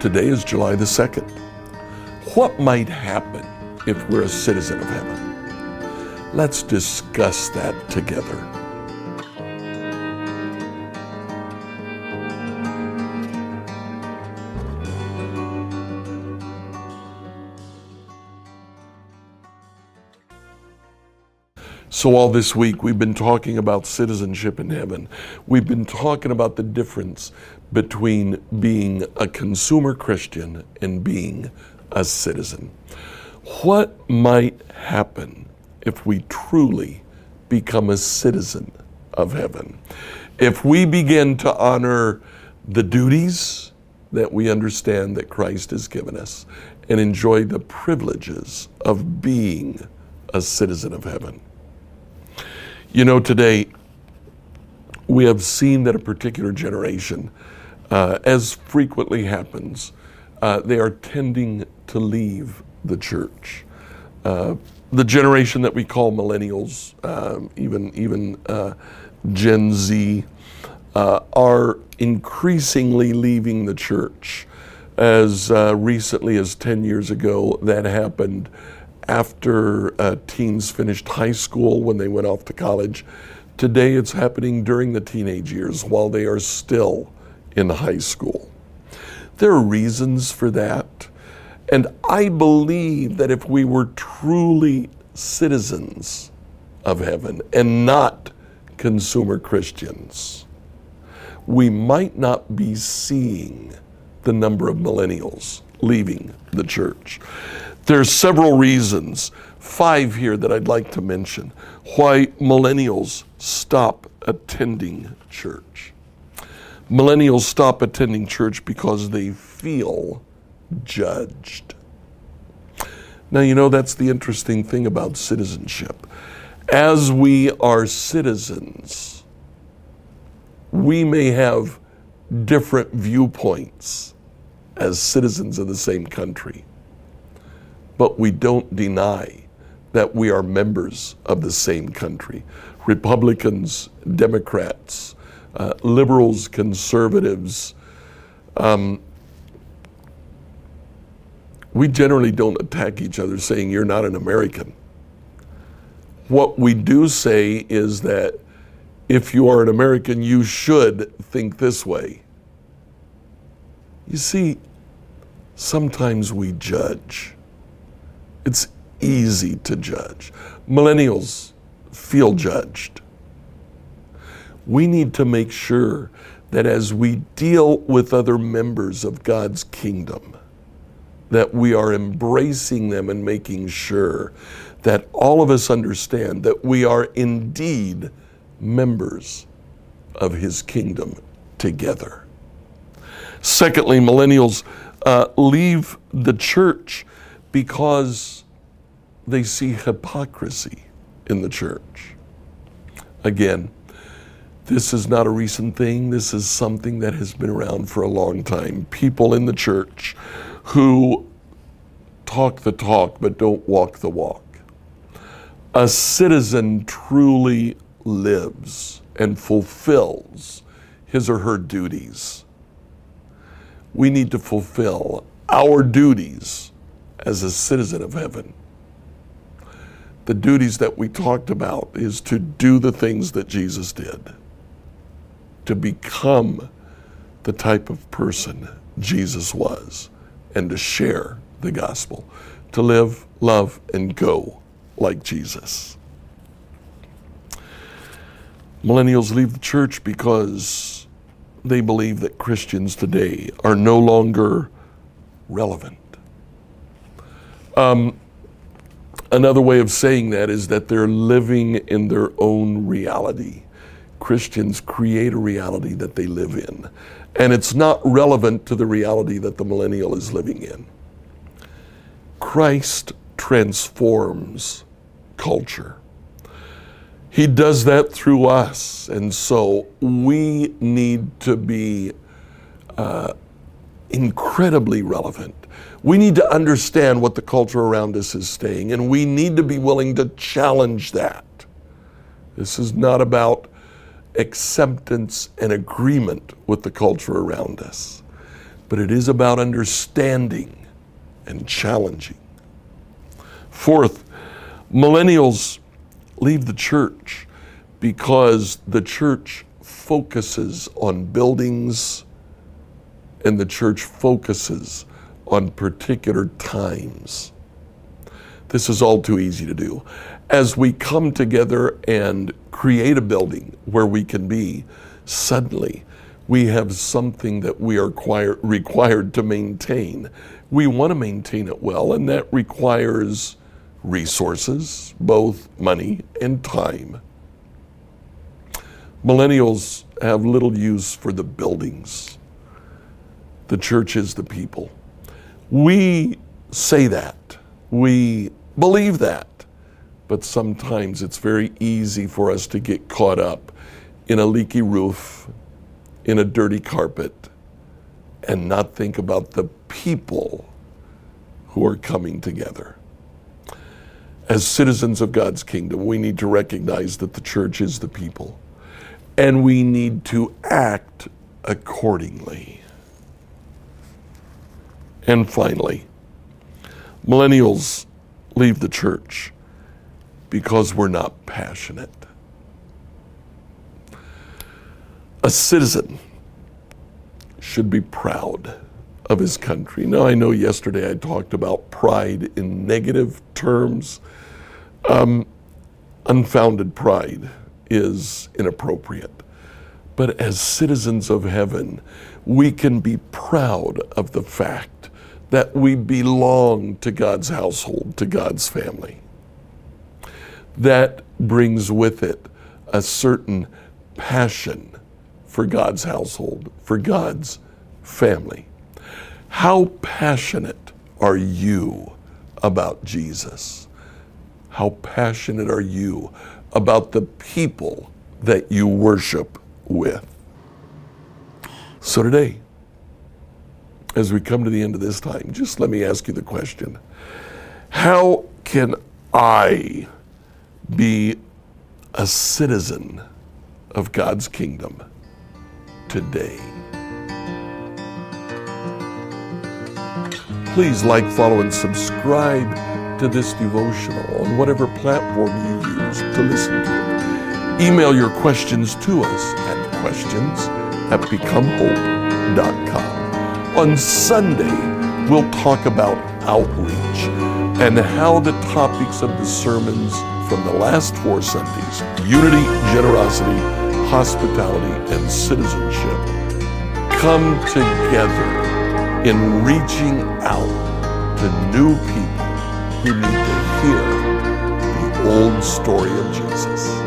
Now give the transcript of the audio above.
Today is July the 2nd. What might happen if we're a citizen of heaven? Let's discuss that together. So, all this week, we've been talking about citizenship in heaven. We've been talking about the difference between being a consumer Christian and being a citizen. What might happen if we truly become a citizen of heaven? If we begin to honor the duties that we understand that Christ has given us and enjoy the privileges of being a citizen of heaven. You know, today we have seen that a particular generation, uh, as frequently happens, uh, they are tending to leave the church. Uh, the generation that we call millennials, um, even even uh, Gen Z, uh, are increasingly leaving the church. As uh, recently as 10 years ago, that happened after uh, teens finished high school when they went off to college. Today it's happening during the teenage years while they are still in high school. There are reasons for that. And I believe that if we were truly citizens of heaven and not consumer Christians, we might not be seeing the number of millennials leaving the church. There's several reasons, five here that I'd like to mention, why millennials stop attending church. Millennials stop attending church because they feel judged. Now, you know, that's the interesting thing about citizenship. As we are citizens, we may have different viewpoints as citizens of the same country but we don't deny that we are members of the same country. Republicans, Democrats, uh, liberals, conservatives, um, we generally don't attack each other saying you're not an American. What we do say is that if you are an American, you should think this way. You see, sometimes we judge. It's easy to judge. Millennials feel judged. We need to make sure that as we deal with other members of God's kingdom, that we are embracing them and making sure that all of us understand that we are indeed members of His kingdom together. Secondly, millennials uh, leave the church because they see hypocrisy in the church. Again, this is not a recent thing. This is something that has been around for a long time. People in the church who talk the talk but don't walk the walk. A citizen truly lives and fulfills his or her duties. We need to fulfill our duties as a citizen of heaven. The duties that we talked about is to do the things that Jesus did, to become the type of person Jesus was, and to share the gospel, to live, love, and go like Jesus. Millennials leave the church because they believe that Christians today are no longer relevant. Um, another way of saying that is that they're living in their own reality. Christians create a reality that they live in, and it's not relevant to the reality that the millennial is living in. Christ transforms culture. He does that through us, and so we need to be uh, incredibly relevant we need to understand what the culture around us is saying, and we need to be willing to challenge that. This is not about acceptance and agreement with the culture around us. but it is about understanding and challenging. Fourth, millennials leave the church because the church focuses on buildings and the church focuses on particular times. This is all too easy to do. As we come together and create a building where we can be, suddenly we have something that we are required to maintain. We want to maintain it well, and that requires resources, both money and time. Millennials have little use for the buildings. The church is the people. We say that. We believe that. But sometimes it's very easy for us to get caught up in a leaky roof, in a dirty carpet, and not think about the people who are coming together. As citizens of God's kingdom, we need to recognize that the church is the people, and we need to act accordingly. And finally, millennials leave the church because we're not passionate. A citizen should be proud of his country. Now, I know yesterday I talked about pride in negative terms. Um, unfounded pride is inappropriate. But as citizens of heaven, we can be proud of the fact that we belong to God's household, to God's family. That brings with it a certain passion for God's household, for God's family. How passionate are you about Jesus? How passionate are you about the people that you worship with? So today, as we come to the end of this time, just let me ask you the question How can I be a citizen of God's kingdom today? Please like, follow, and subscribe to this devotional on whatever platform you use to listen to it. Email your questions to us at questions at becomehope.com. On Sunday, we'll talk about outreach and how the topics of the sermons from the last four Sundays unity, generosity, hospitality, and citizenship come together in reaching out to new people who need to hear the old story of Jesus.